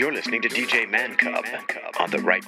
You're listening to DJ Mancub on the Right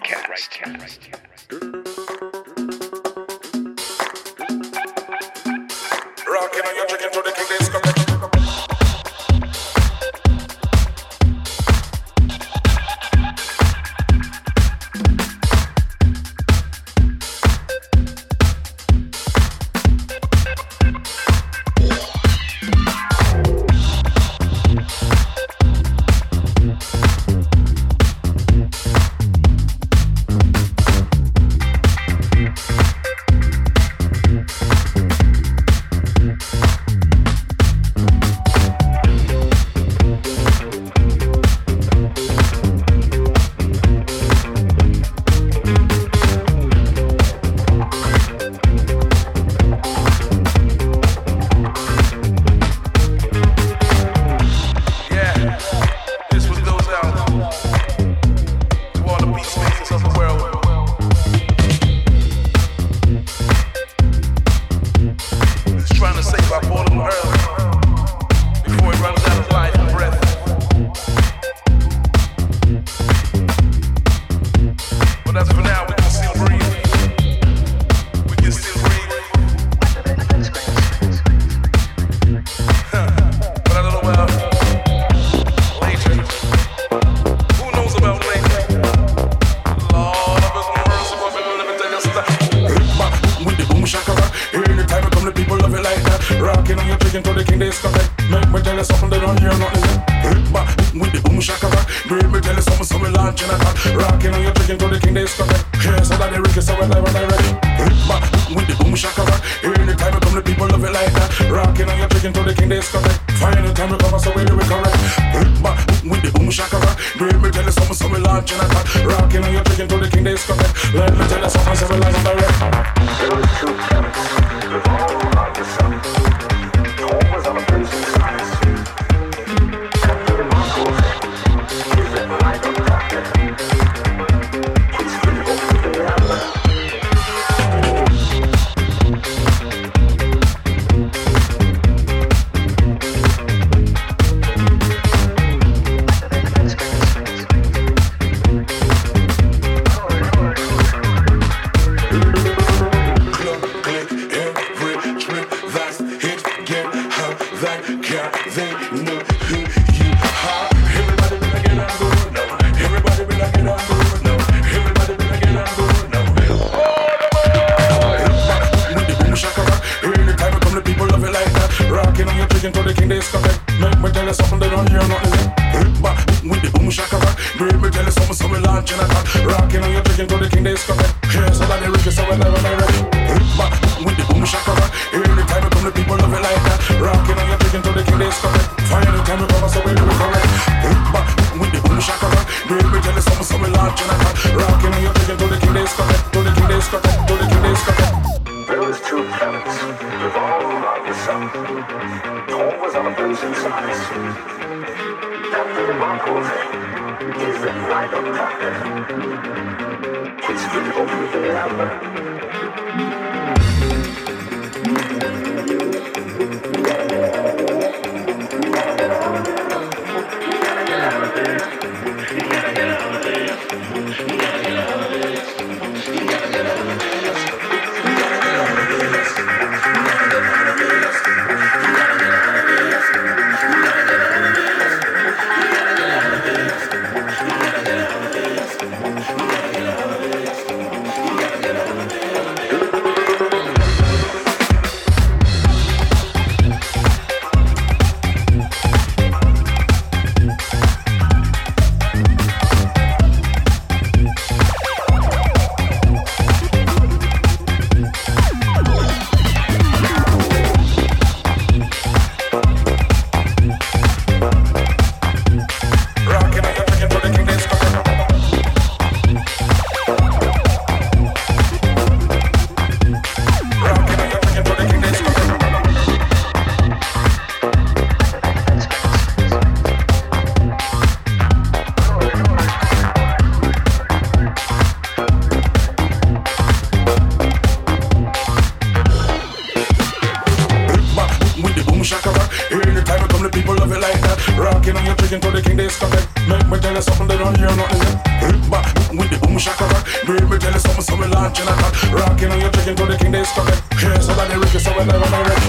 that. Rocking on your chicken to the king discotheque. Make me tell you something they don't hear nothing back with the boom shaka rock. Make me tell you something, so we launching a attack. Rocking on your chicken to the king discotheque. Hear somebody Ricky, so that they recognize we never know it.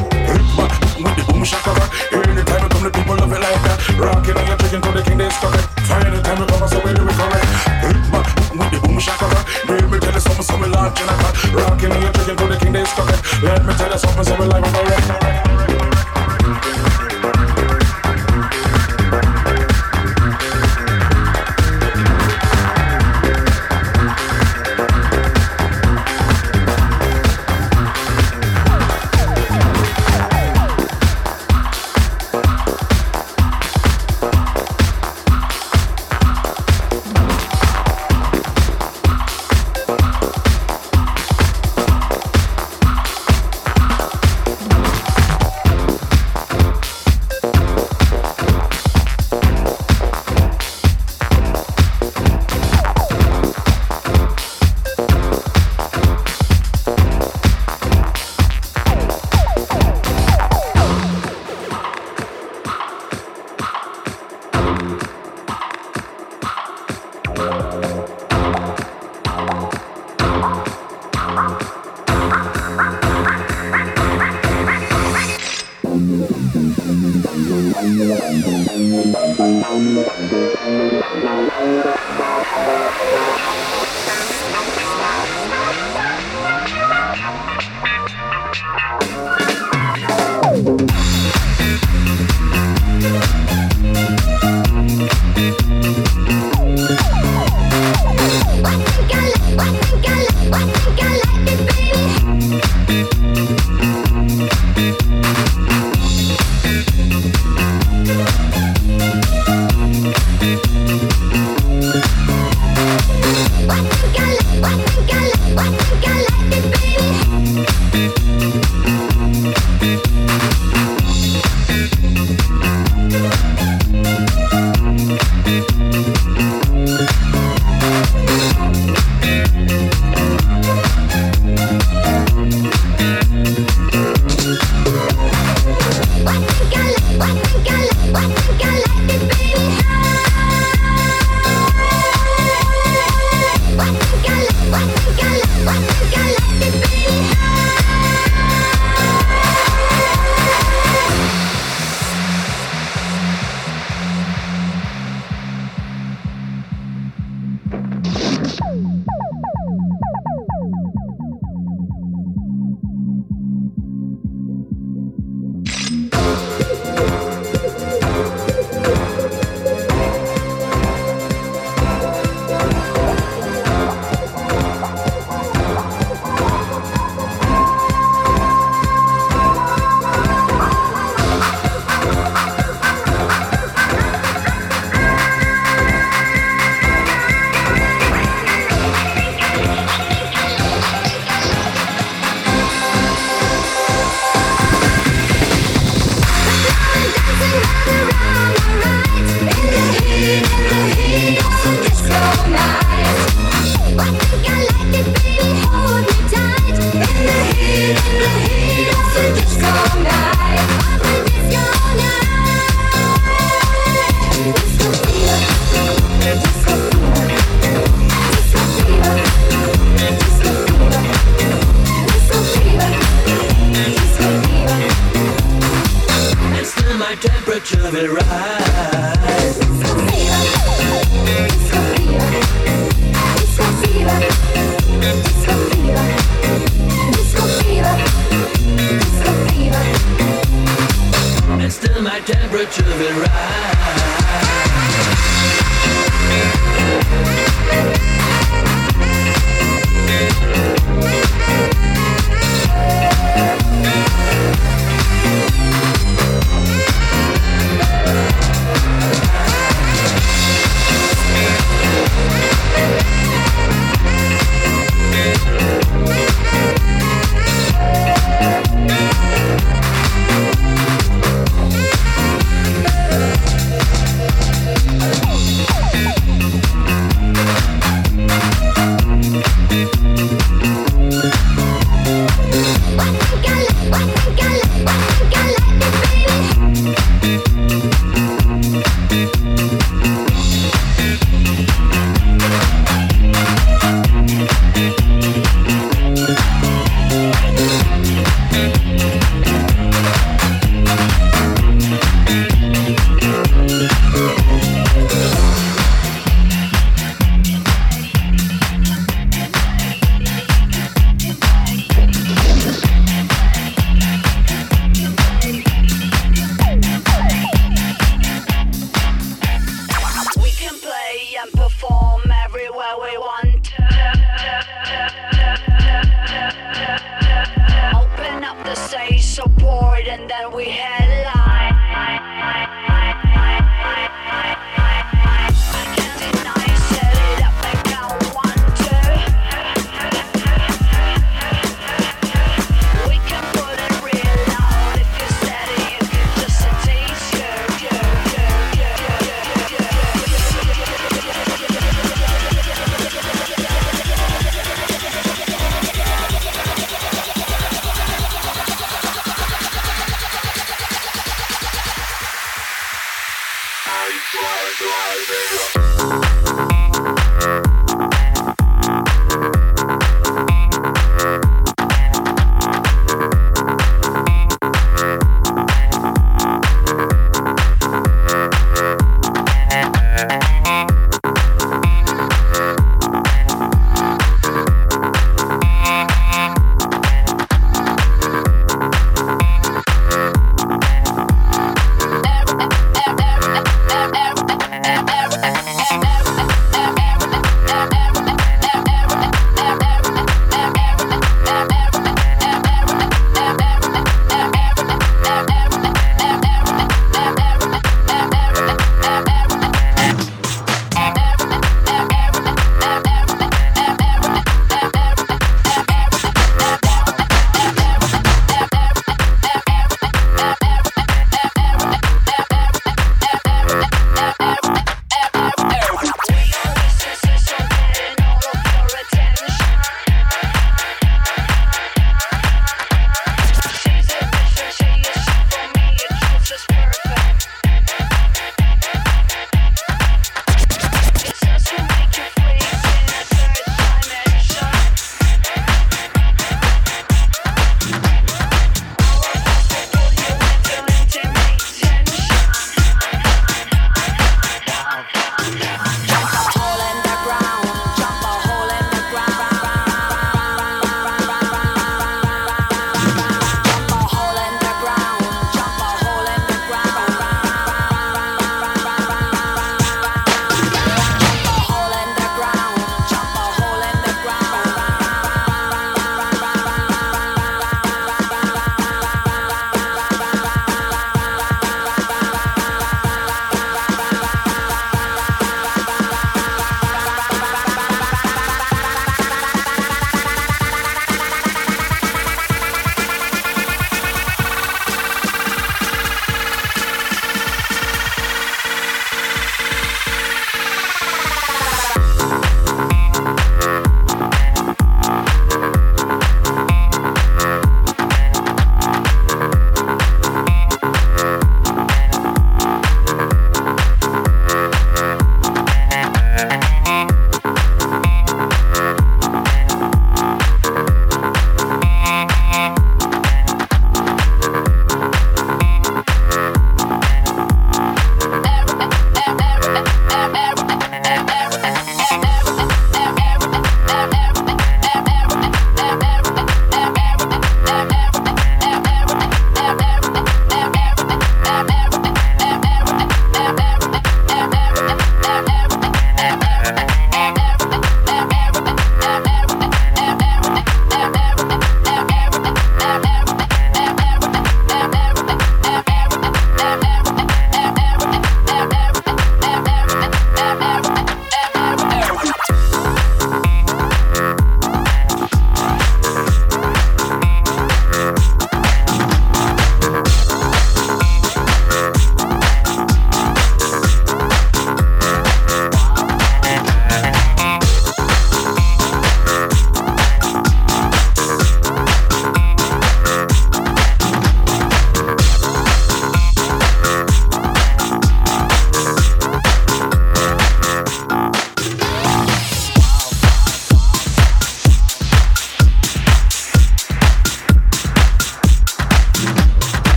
Back with the boom shaka rock. Anytime we come, the people love it like that. Rocking on your chicken to the king discotheque. Find the time we come, so we do it correct. Back with the boom shaka rock. Make me tell you something, so we launching a attack. Rocking on your chicken to the king discotheque. Let me tell you something, so we live on the wreck.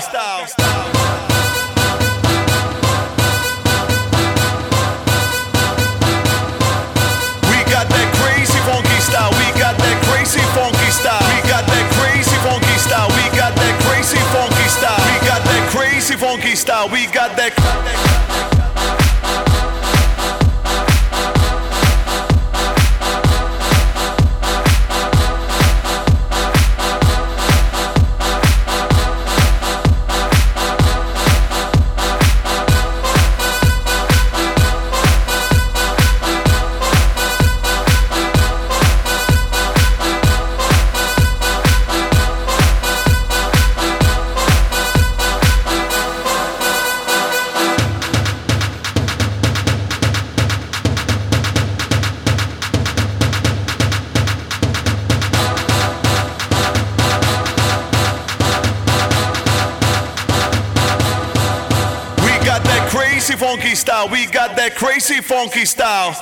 Style. lifestyle. Crazy funky style.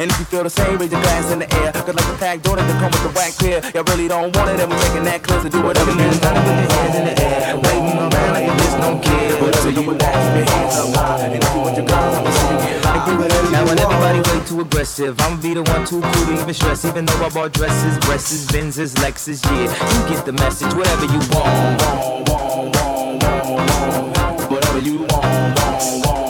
And if you feel the same, raise your glass in the air. Cause like a pack door doesn't come with the whack clear. Y'all really don't want it, and we're taking that clear. So do whatever you want. Gotta put your hands in the air. Waiting around like there's no kid. Whatever you want, keep your hands up high. And if you want your I'ma see you get. Now when everybody way too aggressive, I'ma be the one too cool to even stress. Even though I bought dresses, dresses, Benzes, Lexus, yeah. You get the message, whatever you want. Whatever you want.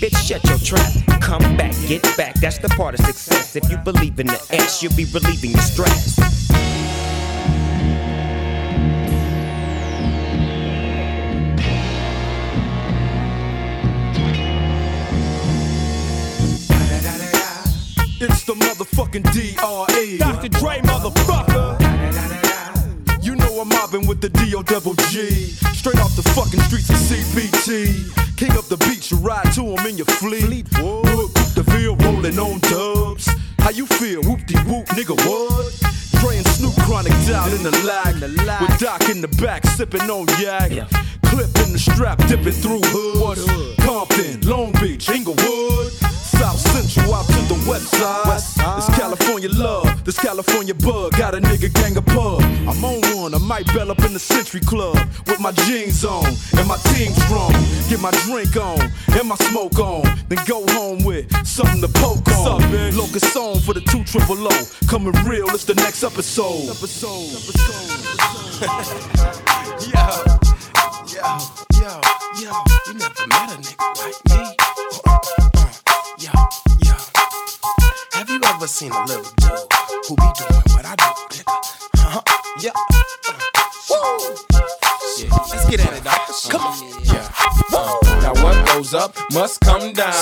bitch, shut your trap. Come back, get back, that's the part of success. If you believe in the ass, you'll be relieving your stress. It's the motherfucking DRE. Double G. Straight off the fucking streets of CBT. King up the beach, you ride to him in your fleet. Look, the Ville rolling on dubs. How you feel? Whoop de whoop, nigga, what? And Snoop Chronic down in the lag. With Doc in the back, sipping on yak. Clip in the strap, dipping through hood. Compton, Long Beach, Inglewood. South Central out to the west side. This California love, this California bug. Got a nigga gang of pub. I'm on one, I might bell up in the Century Club with my jeans on and my team strong. Get my drink on and my smoke on. Then go home with something to poke on. Locust song for the two triple O. Coming real, it's the next episode. Episode. Yo, yo, yo, yo, you never met a nigga like me. Have ever seen a little dude who be doing what I do, nigga? Huh? Yeah. Uh, woo. Shit, let's get at it, dog. Come on. Yeah. Now what goes up must come down.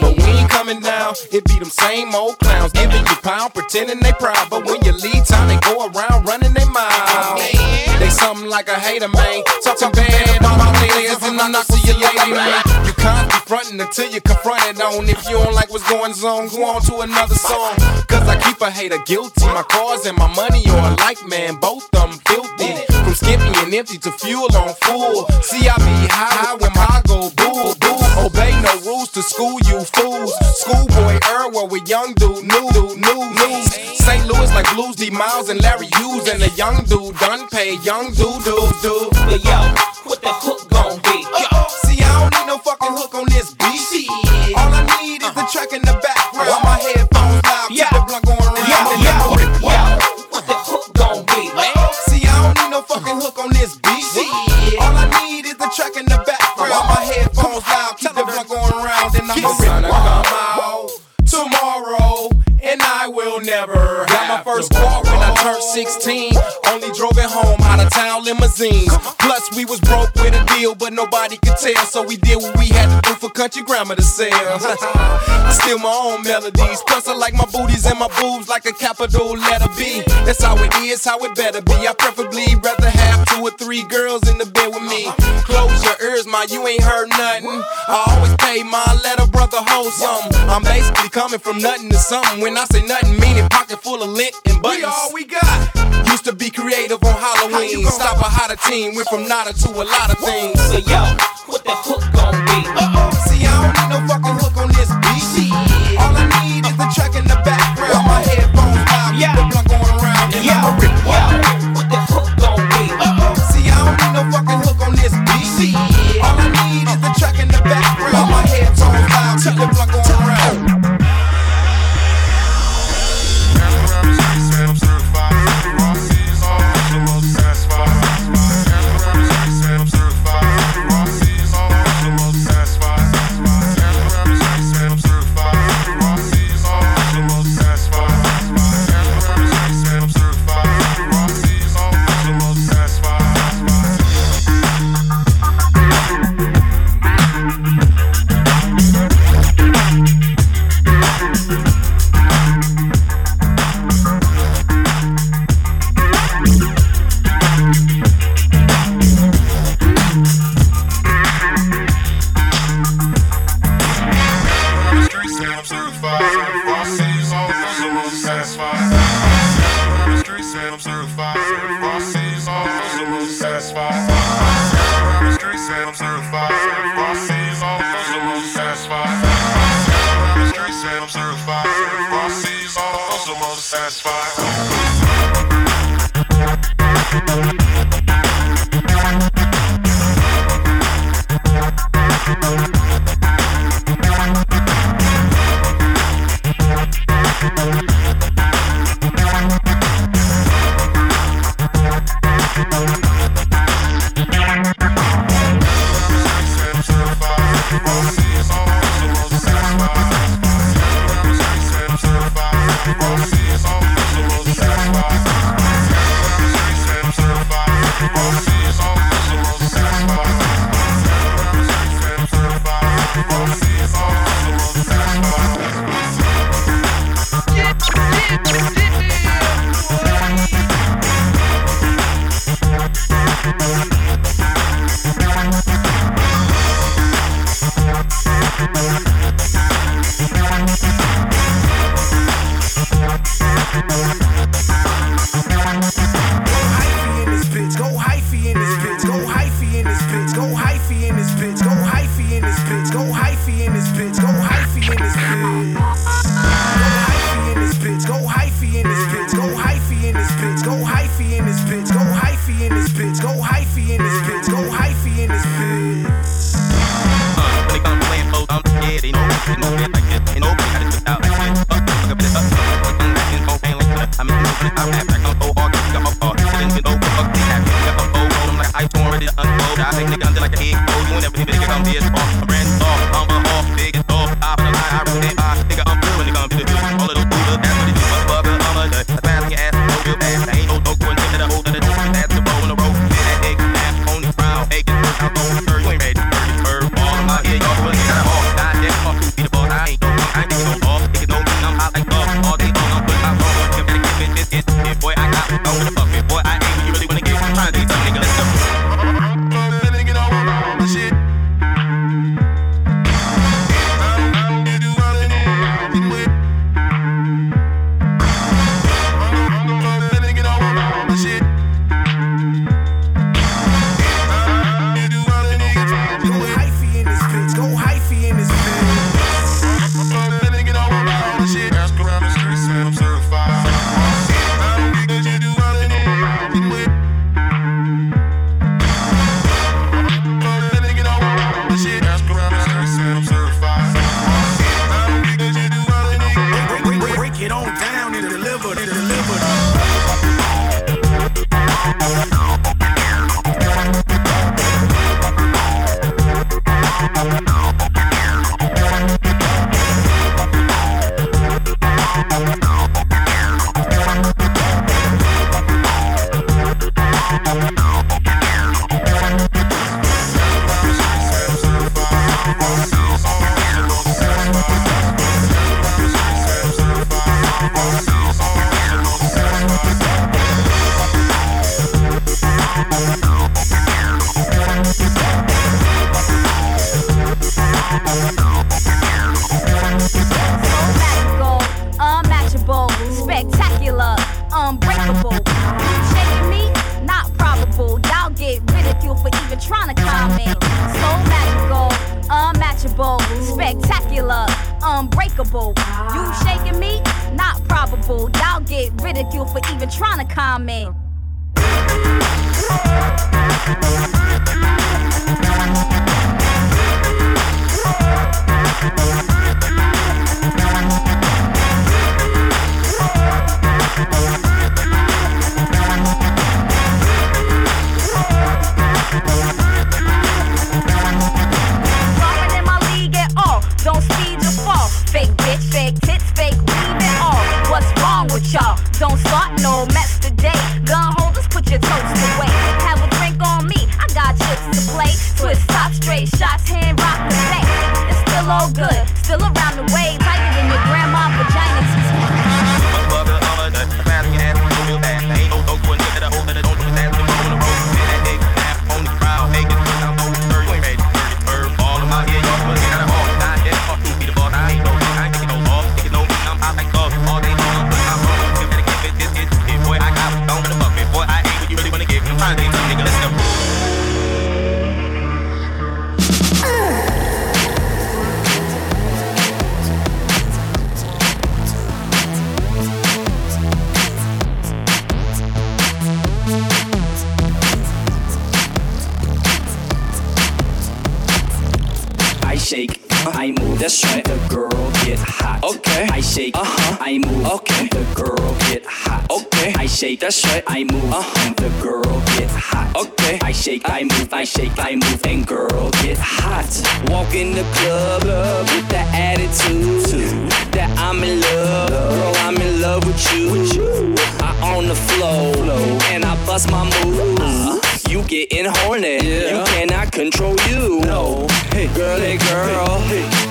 But we ain't coming down. It be them same old clowns giving you pound, pretending they proud. But when you leave time, they go around running their mouth. They something like a hater, man. Talking bad about players and I'm not to your lady, man. You can't be fronting until you confront it on. If you don't like what's going on, go on to another song. Cause I keep a hater guilty. My cars and my money are alike, man. Both of them filthy. From skimpy and empty to fuel on full. See, I be high when my go boo boo. Obey no rules to school you fools. Schoolboy Earl, where we young dude, new dude, new news. St. Louis like Blues D Miles and Larry Hughes and a young dude done pay young dude dude dude. But yo, what the hook gon' be? See, I don't need no fucking hook on this beat. All I need is the uh-huh. track in the background. My headphones loud, keep the blunt going around. Yo, yo, yo, what the hook gon' be? See, I don't need no fucking hook on this beat. All I need is the track in the background. My headphones loud, keep the blunt going around. And I'm gonna come out tomorrow. And I will never Got my first car when I turned 16. Only drove it home out of town limousines. Plus, we was broke with a deal, but nobody could tell. So we did what we had to do for country grammar to sell. I steal my own melodies. Plus, I like my booties and my boobs like a capital letter B. That's how it is, how it better be. I preferably rather have two or three girls in the bed with me. Close your ears, my you ain't heard nothing. I always pay my letter brother hold something. I'm basically coming from nothing to something. When I say nothing, meaning pocket full of lint and buttons. We all we got. Used to be creative on Halloween. Stop a hotter team. Went from nada to a lot of things. So yo, what the hook gon' be? Uh-oh. See, I don't need no fucking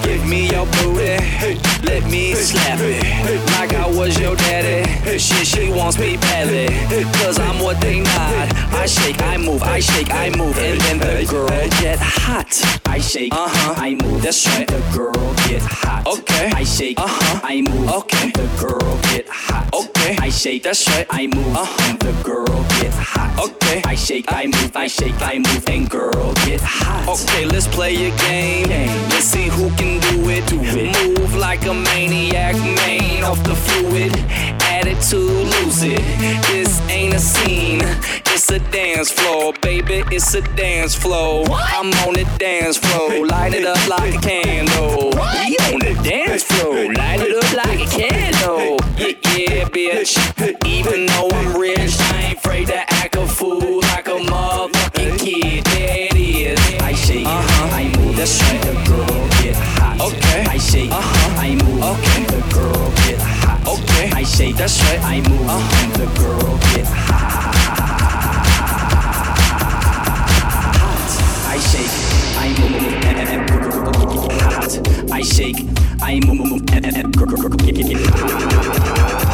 Give me your booty. Let me slap it. Like I was your daddy. She, she wants me badly. Cause I'm what they not. I shake, I move, I shake, I move. And then the girl get hot. I shake, uh huh, I move. That's right. The girl get hot. Okay. I shake, uh huh, I move. Okay. The girl get hot. Okay. I shake, that's right. I move. Uh huh. The girl get hot. Okay. I shake, I move, I shake, I move, and girl get hot. Okay, let's play a game. Let's see who can do it. Move like a maniac, main off the fluid. Attitude, lose it. This ain't a scene, it's a dance floor, baby. It's a dance floor. I'm on the dance floor, light it up like a candle. We on the dance floor, light it up like a candle. Yeah, yeah, bitch. Even though I'm rich, I ain't afraid to act a fool like a motherfucking kid. There it is. I shake, uh-huh. I move. That's right. The girl get hot. Okay. I shake, uh-huh. I move. Okay. The girl get hot. Okay. I shake. That's right. I move. Uh-huh. The girl get hot. I shake, I move, hot. I shake, I move, hot.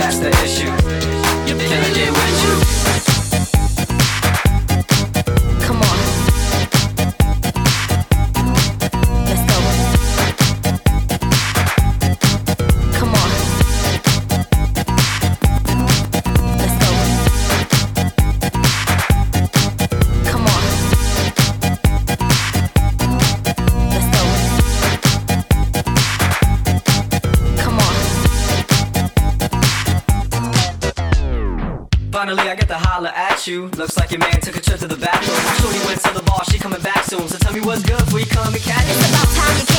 that's the issue. You're killing it with you. you. Looks like your man took a trip to the bathroom. Shorty went to the bar, she coming back soon. So tell me what's good before you come and catch me. It's about time you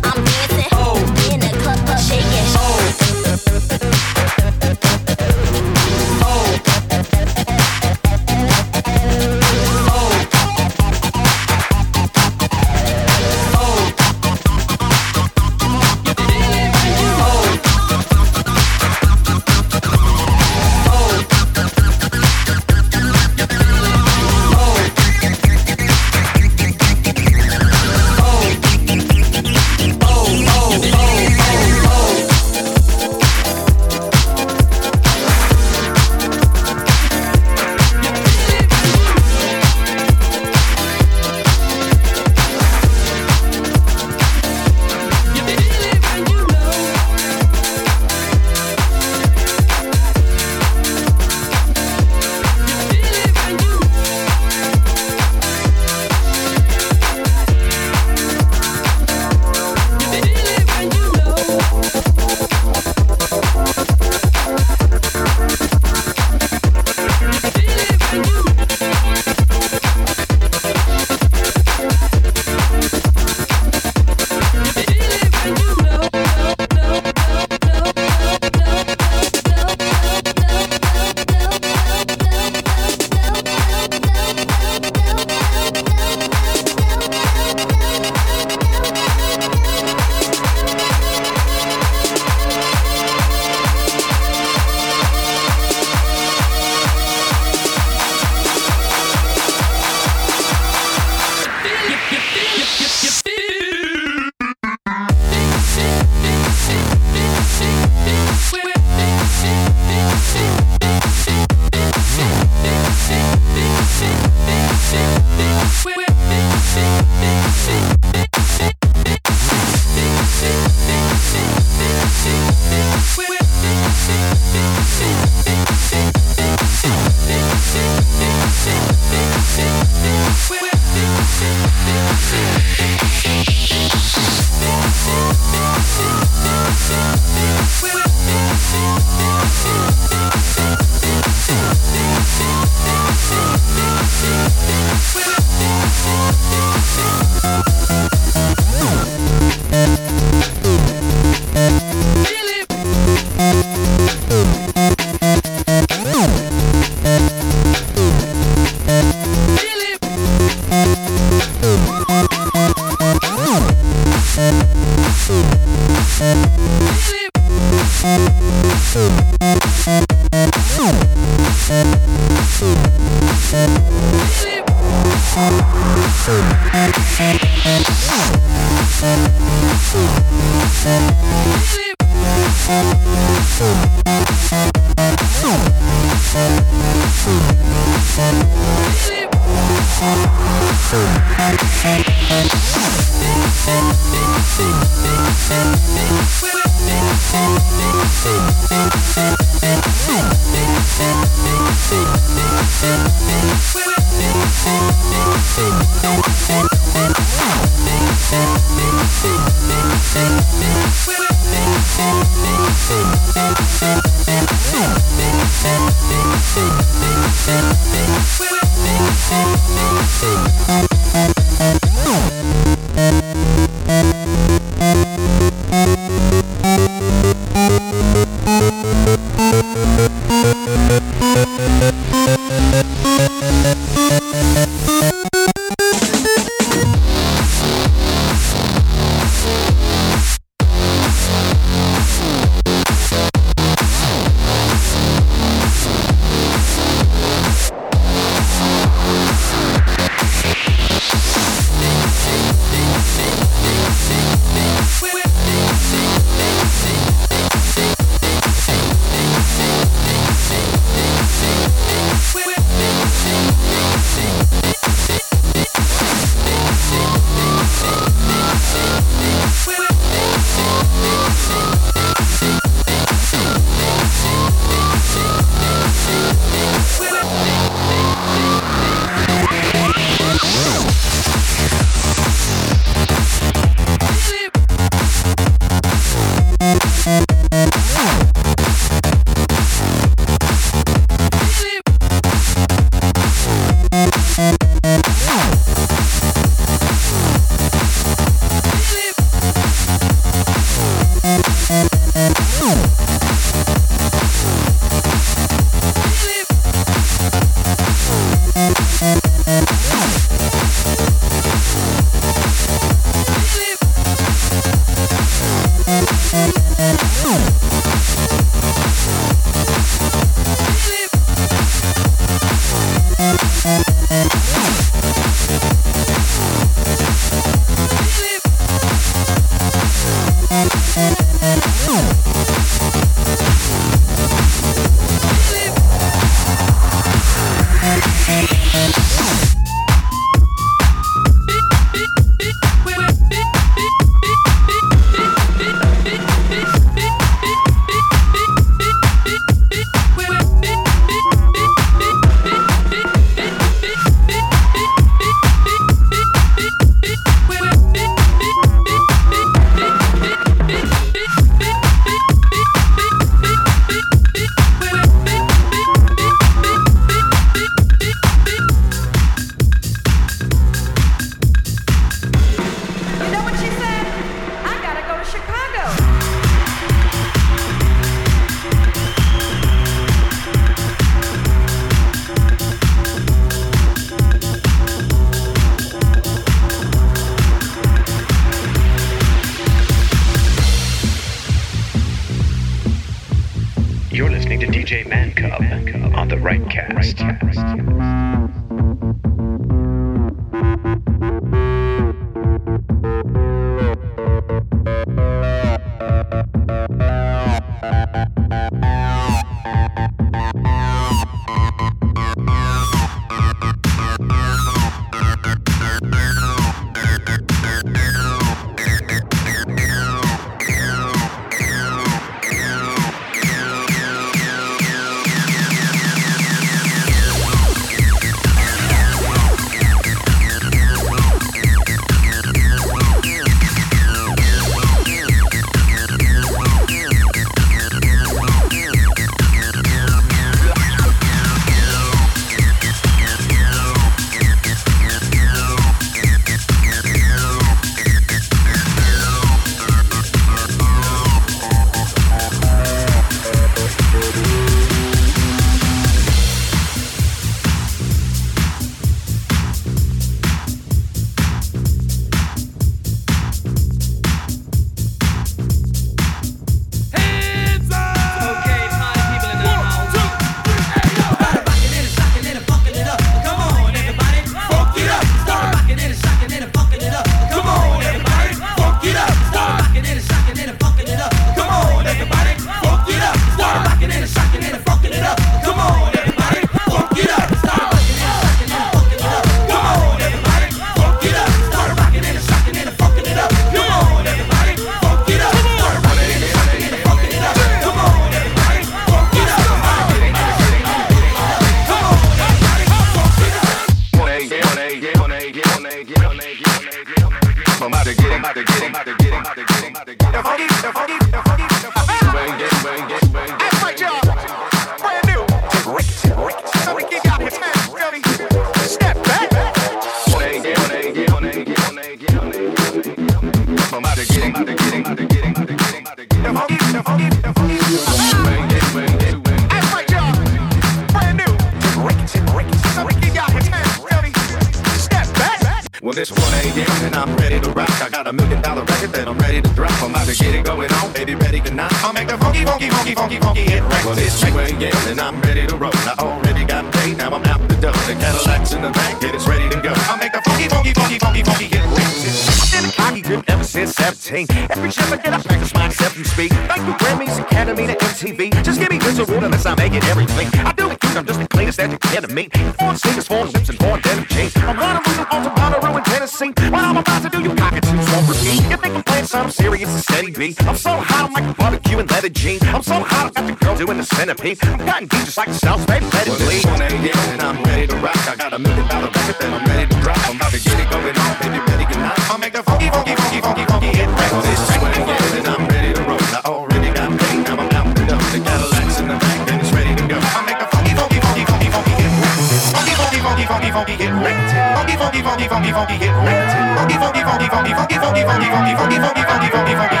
funky, hit right. Funky, funky, funky, funky, funky hit right. Funky, funky, funky, funky, funky, funky, funky, funky, funky, funky, funky, funky, funky funky,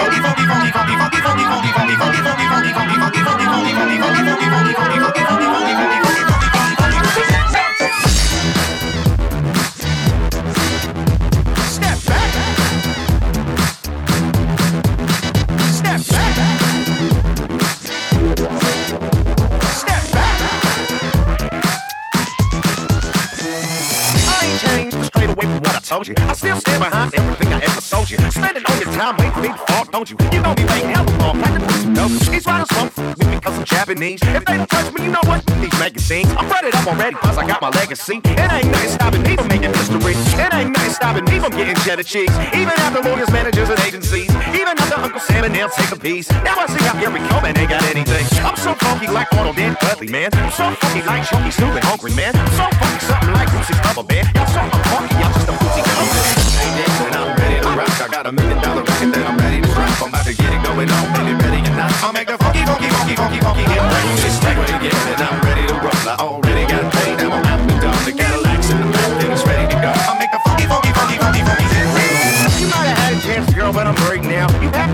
funky, funky, funky, funky, time waiting for me don't you? You know me right now, I'm all some dope. These riders won't with me cause I'm Japanese. If they don't touch me, you know what? These magazines, I'm ready up already cause I got my legacy. It ain't nothing stopping me from making history. It ain't nothing stopping me from getting cheddar cheese. Even after lawyers, managers, and agencies. Even after Uncle Sam and they'll take a piece. Now I see how Gary Coleman ain't got anything. I'm so funky like Arnold and Dudley, man. I'm so funky like Chunky Snoop and Hungry, man. I'm so funky something like Lucy Cover, man. Y'all so funky, y'all just a booty cover. I got a million dollar record that I'm ready to drop. I'm about to get it going on, baby, ready or not. I'll make a funky, funky, funky, funky, funky hit right. It's like what again, and I'm ready to roll. I already got paid, now I'm out the door. The Cadillac's in the back, and it's ready to go. I'll make a funky, funky, funky, funky, funky hit right. You might have had a chance, girl, but I'm great now. You have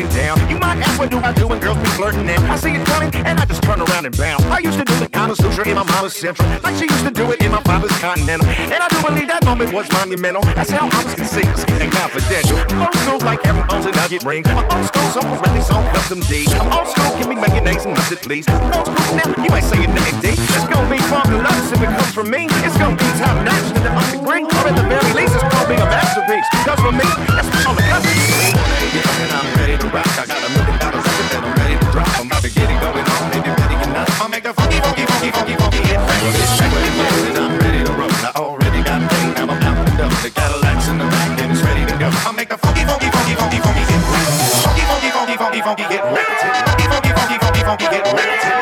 down. You might ask what do I do when girls be flirting now. I see it coming, and I just turn around and bounce. I used to do the Kama Sutra in my mama's central, like she used to do it in my father's continental. And I do believe that moment was monumental. That's how I was conceived and confidential. Old school like every a nugget ring. My old school's on really on custom D. I'm old school, give me mayonnaise and mustard, please. Old school now, you ain't saying nothing D. It's gonna be love if it comes from me. It's gonna be top notch to the ugly green. Or at the very least, it's gonna be a masterpiece. Cause for me, that's all the cousin. A funky, funky, funky, funky, funky hit right. Funky, funky, funky, funky, funky hit right. Funky, funky, funky, funky, funky hit right.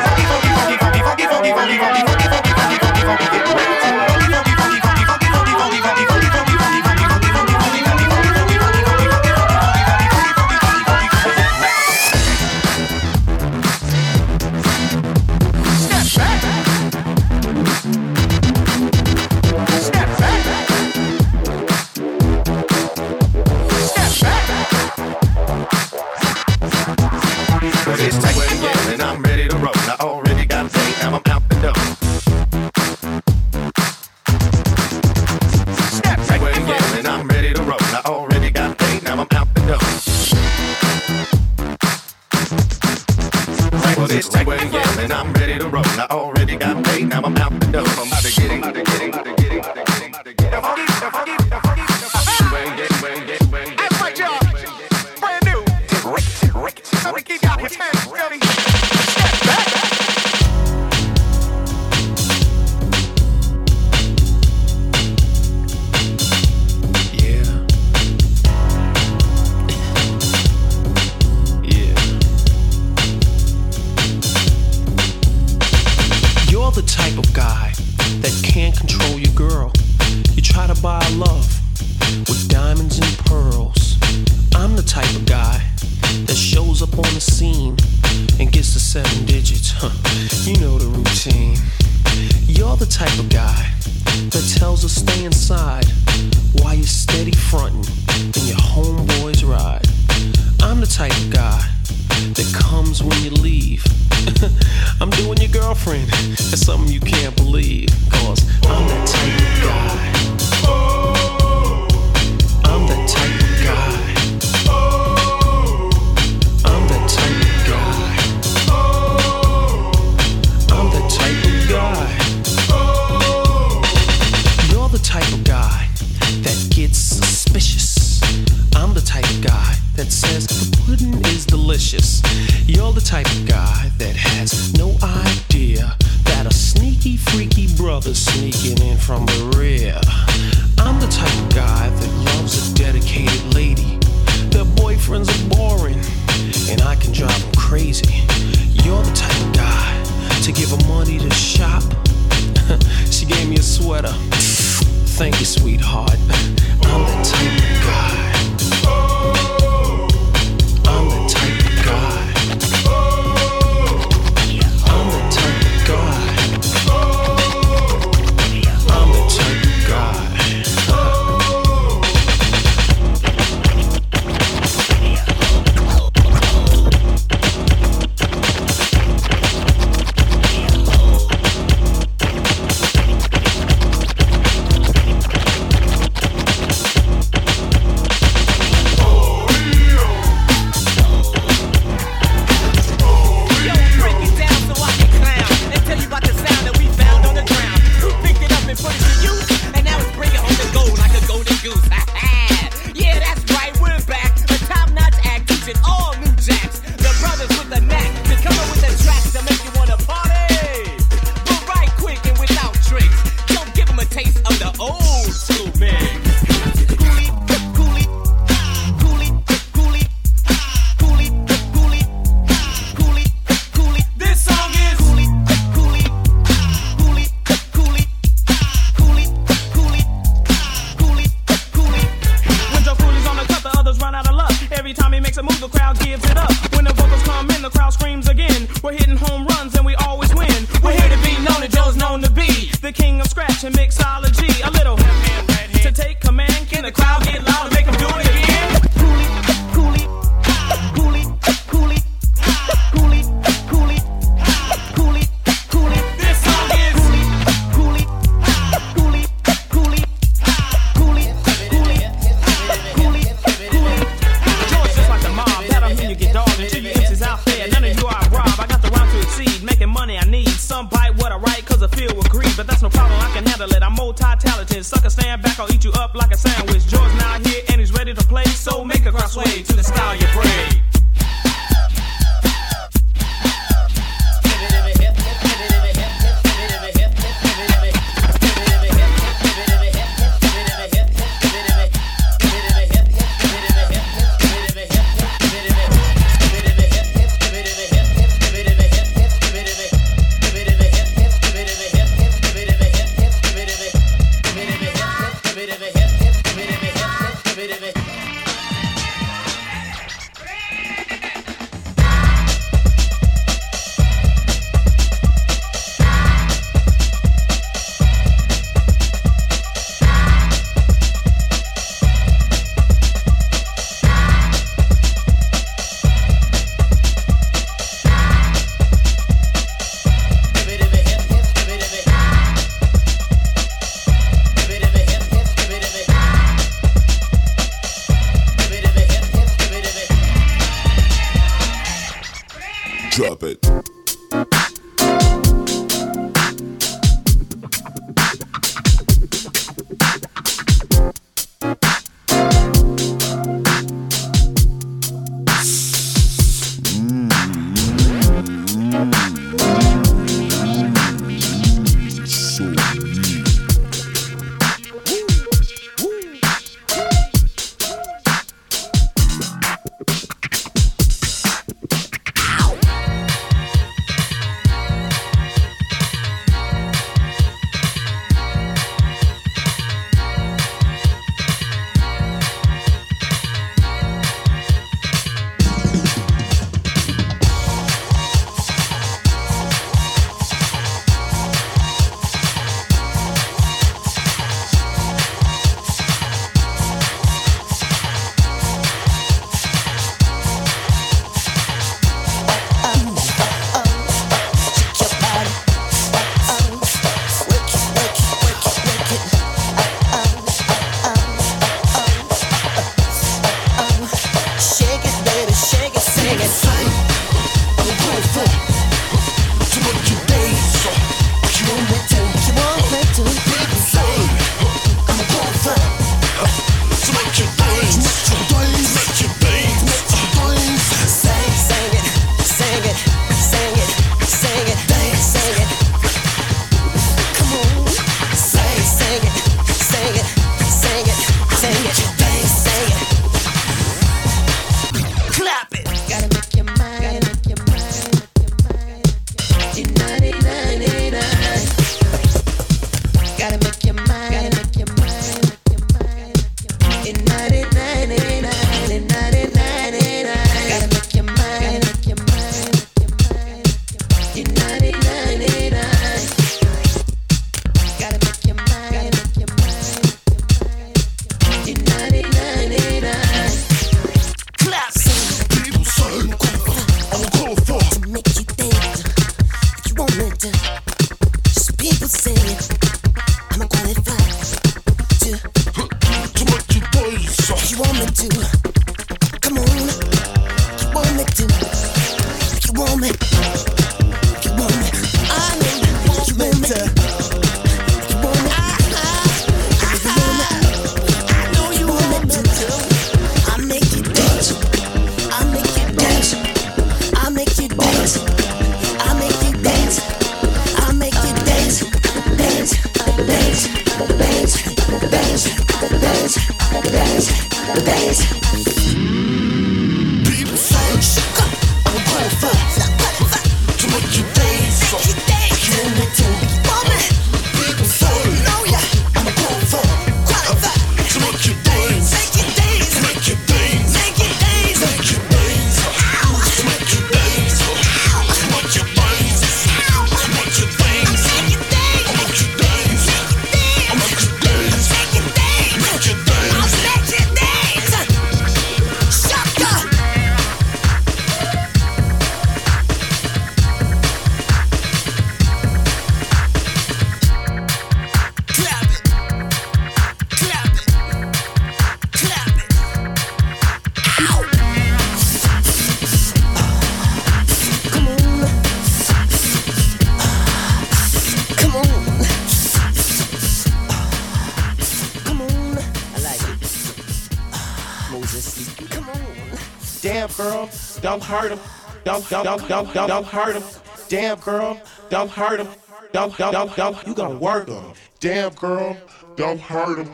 don't hurt him. Don't, don't, don't, don't, don't, don't hurt him. Damn girl, don't hurt him. Don't, don't, don't, don't, you gonna work him. Damn girl, don't hurt him.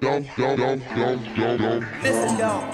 Don't, don't, don't, don't, don't, don't. Listen, y'all.